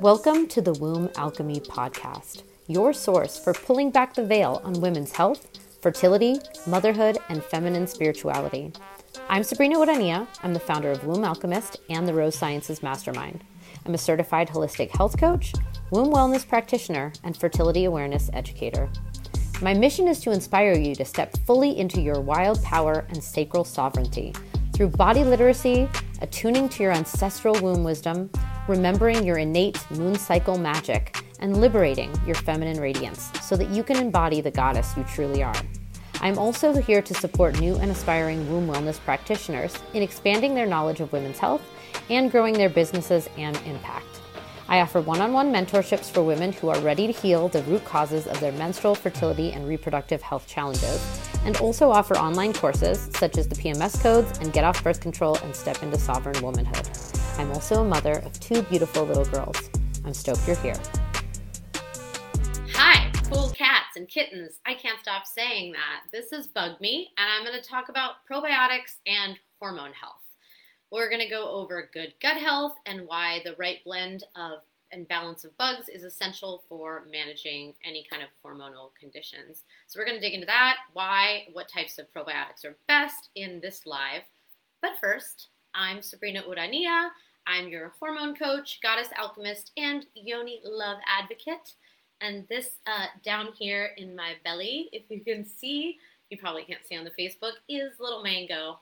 Welcome to the Womb Alchemy Podcast, your source for pulling back the veil on women's health, fertility, motherhood, and feminine spirituality. I'm Sabrina Ourania. I'm the founder of Womb Alchemist and the Rose Sciences Mastermind. I'm a certified holistic health coach, womb wellness practitioner, and fertility awareness educator. My mission is to inspire you to step fully into your wild power and sacral sovereignty through body literacy, attuning to your ancestral womb wisdom, remembering your innate moon cycle magic, and liberating your feminine radiance so that you can embody the goddess you truly are. I'm also here to support new and aspiring womb wellness practitioners in expanding their knowledge of women's health and growing their businesses and impact. I offer one on one mentorships for women who are ready to heal the root causes of their menstrual, fertility, and reproductive health challenges, and also offer online courses such as the PMS codes and Get Off Birth Control and Step into Sovereign Womanhood. I'm also a mother of two beautiful little girls. I'm stoked you're here. Hi, cool cats and kittens. I can't stop saying that. This is Bug Me, and I'm going to talk about probiotics and hormone health. We're going to go over good gut health and why the right blend of and balance of bugs is essential for managing any kind of hormonal conditions. So we're going to dig into that, why, what types of probiotics are best in this live. But first, I'm Sabrina Ourania. I'm your hormone coach, goddess alchemist, and yoni love advocate. And this uh, down here in my belly, if you can see, you probably can't see on the Facebook, is little Mango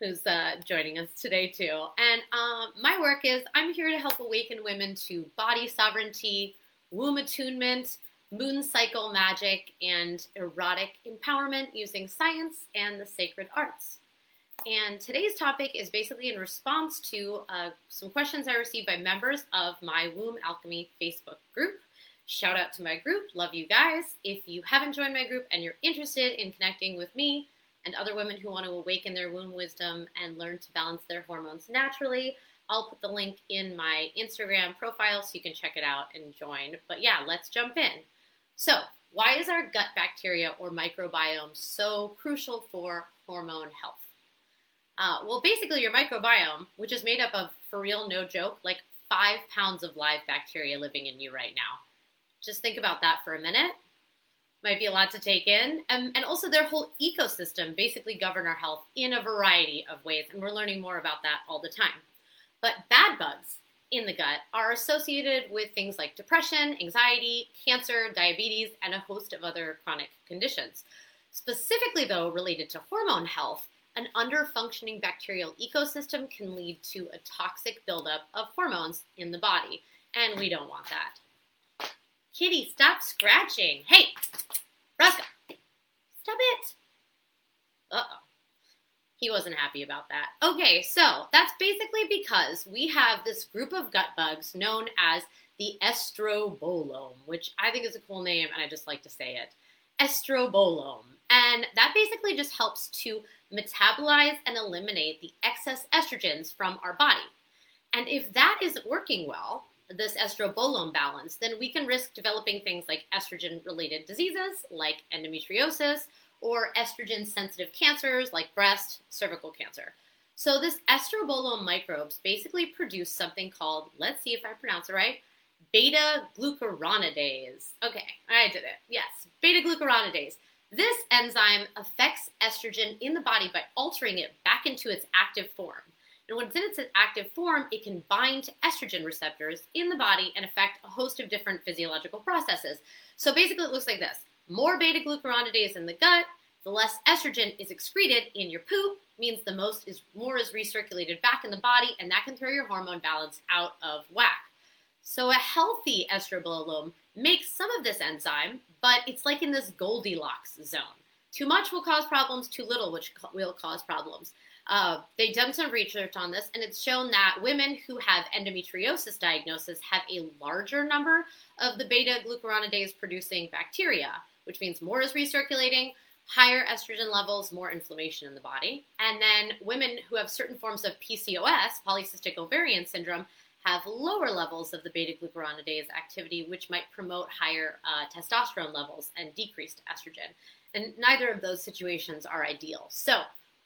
who's uh, joining us today too. And um, my work is I'm here to help awaken women to body sovereignty, womb attunement, moon cycle magic, and erotic empowerment using science and the sacred arts. And today's topic is basically in response to uh, some questions I received by members of my Womb Alchemy Facebook group. Shout out to my group. Love you guys. If you haven't joined my group and you're interested in connecting with me, and other women who want to awaken their womb wisdom and learn to balance their hormones naturally. I'll put the link in my Instagram profile so you can check it out and join. But yeah, let's jump in. So, why is our gut bacteria or microbiome so crucial for hormone health? Uh, well, basically, your microbiome, which is made up of, for real, no joke, like five pounds of live bacteria living in you right now. Just think about that for a minute might be a lot to take in. And, and also, their whole ecosystem basically govern our health in a variety of ways. And we're learning more about that all the time. But bad bugs in the gut are associated with things like depression, anxiety, cancer, diabetes, and a host of other chronic conditions. Specifically, though, related to hormone health, an underfunctioning bacterial ecosystem can lead to a toxic buildup of hormones in the body. And we don't want that. Kitty, stop scratching. Hey, Roscoe, stop it. Uh oh. He wasn't happy about that. Okay, so that's basically because we have this group of gut bugs known as the estrobolome, which I think is a cool name and I just like to say it. Estrobolome. And that basically just helps to metabolize and eliminate the excess estrogens from our body. And if that isn't working well, this estrobolome balance, then we can risk developing things like estrogen related diseases like endometriosis or estrogen sensitive cancers like breast, cervical cancer. So, this estrobolome microbes basically produce something called, let's see if I pronounce it right, beta glucuronidase. Okay, I did it. Yes, beta glucuronidase. This enzyme affects estrogen in the body by altering it back into its active form. And when it's in its active form, it can bind to estrogen receptors in the body and affect a host of different physiological processes. So basically, it looks like this more beta glucuronidase in the gut, the less estrogen is excreted in your poop, means the most is more is recirculated back in the body, and that can throw your hormone balance out of whack. So a healthy estrobolome makes some of this enzyme, but it's like in this Goldilocks zone. Too much will cause problems, too little which will cause problems. Uh, they've done some research on this, and it's shown that women who have endometriosis diagnosis have a larger number of the beta glucuronidase producing bacteria, which means more is recirculating, higher estrogen levels, more inflammation in the body. And then women who have certain forms of PCOS, polycystic ovarian syndrome, have lower levels of the beta glucuronidase activity, which might promote higher uh, testosterone levels and decreased estrogen. And neither of those situations are ideal. So,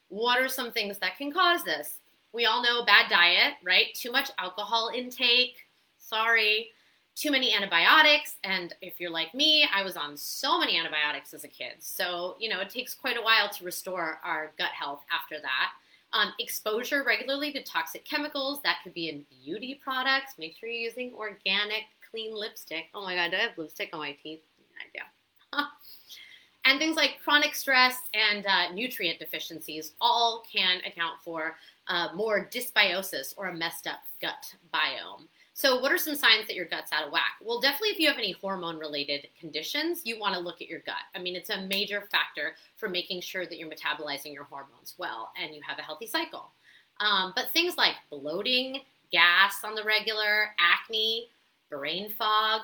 what are some things that can cause this? We all know bad diet, right? Too much alcohol intake. Sorry. too many antibiotics. And if you're like me, I was on so many antibiotics as a kid. So, you know, it takes quite a while to restore our gut health after that. Um, exposure regularly to toxic chemicals, that could be in beauty products. Make sure you're using organic, clean lipstick. Oh my God, do I have lipstick on my teeth? I do. and things like chronic stress and uh, nutrient deficiencies all can account for uh, more dysbiosis or a messed up gut biome. So, what are some signs that your gut's out of whack? Well, definitely if you have any hormone related conditions, you want to look at your gut. I mean, it's a major factor for making sure that you're metabolizing your hormones well and you have a healthy cycle. Um, but things like bloating, gas on the regular, acne, brain fog,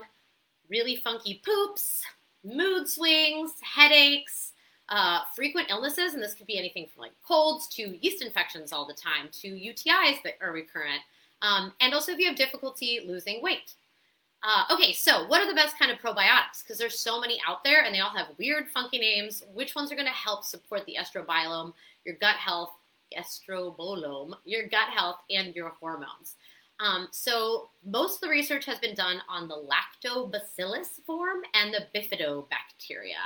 really funky poops, mood swings, headaches, uh, frequent illnesses, and this could be anything from like colds to yeast infections all the time to UTIs that are recurrent um, and also if you have difficulty losing weight. Uh, okay, so what are the best kind of probiotics? Because there's so many out there and they all have weird, funky names. Which ones are going to help support the estrobiome, your gut health, estrobolome, your gut health, and your hormones? Um, so most of the research has been done on the lactobacillus form and the bifidobacteria.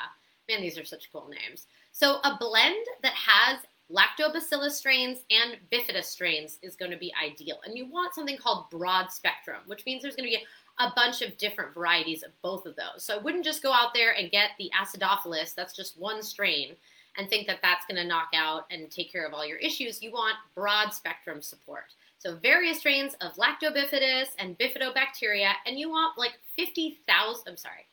Man, these are such cool names. So a blend that has lactobacillus strains and bifida strains is going to be ideal. And you want something called broad spectrum, which means there's going to be a bunch of different varieties of both of those. So I wouldn't just go out there and get the acidophilus, that's just one strain, and think that that's going to knock out and take care of all your issues. You want broad spectrum support. So various strains of lactobifidus and bifidobacteria, and you want like 50,000, I'm sorry,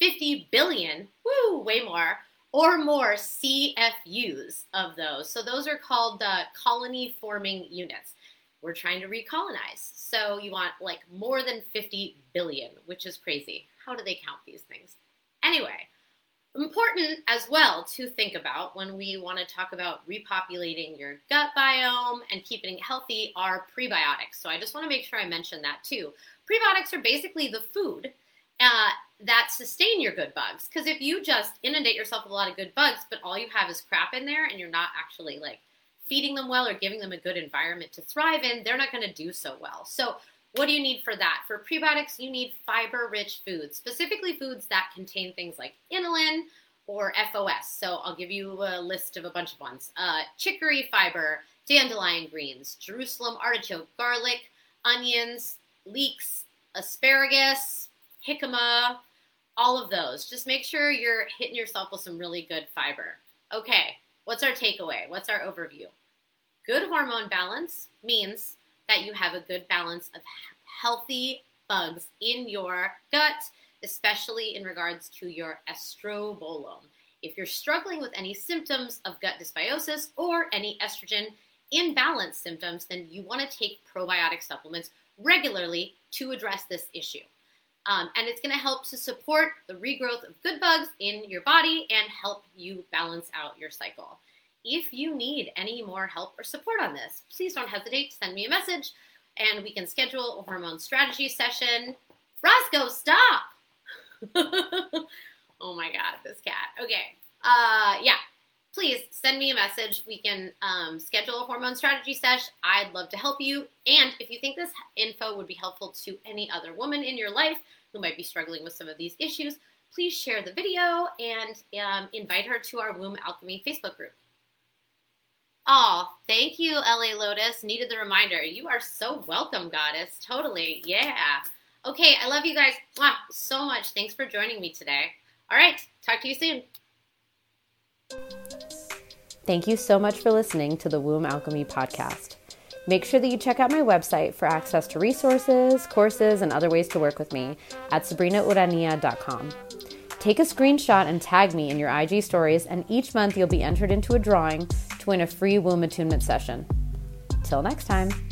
50 billion, woo, way more or more CFUs of those. So those are called the colony forming units. We're trying to recolonize. So you want like more than 50 billion, which is crazy. How do they count these things? Anyway, important as well to think about when we want to talk about repopulating your gut biome and keeping it healthy are prebiotics. So I just want to make sure I mention that too. Prebiotics are basically the food uh, that sustain your good bugs. Because if you just inundate yourself with a lot of good bugs, but all you have is crap in there and you're not actually like feeding them well or giving them a good environment to thrive in, they're not going to do so well. So, what do you need for that? For prebiotics, you need fiber rich foods, specifically foods that contain things like inulin or FOS. So, I'll give you a list of a bunch of ones uh, chicory fiber, dandelion greens, Jerusalem artichoke, garlic, onions, leeks, asparagus, jicama, all of those. Just make sure you're hitting yourself with some really good fiber. Okay, what's our takeaway? What's our overview? Good hormone balance means that you have a good balance of healthy bugs in your gut, especially in regards to your estrobolome. If you're struggling with any symptoms of gut dysbiosis or any estrogen imbalance symptoms, then you want to take probiotic supplements regularly to address this issue. Um, and it's going to help to support the regrowth of good bugs in your body and help you balance out your cycle. If you need any more help or support on this, please don't hesitate to send me a message and we can schedule a hormone strategy session. Roscoe, stop! oh my god, this cat. Okay. Uh, yeah, please send me a message. We can um, schedule a hormone strategy sesh. I'd love to help you. And if you think this info would be helpful to any other woman in your life, who might be struggling with some of these issues, please share the video and um, invite her to our Womb Alchemy Facebook group. Oh, thank you, LA Lotus. Needed the reminder. You are so welcome, goddess. Totally. Yeah. Okay, I love you guys so much. Thanks for joining me today. All right, talk to you soon. Thank you so much for listening to the Womb Alchemy podcast. Make sure that you check out my website for access to resources, courses, and other ways to work with me at sabrinaourania.com. Take a screenshot and tag me in your IG stories, and each month you'll be entered into a drawing to win a free womb attunement session. Till next time.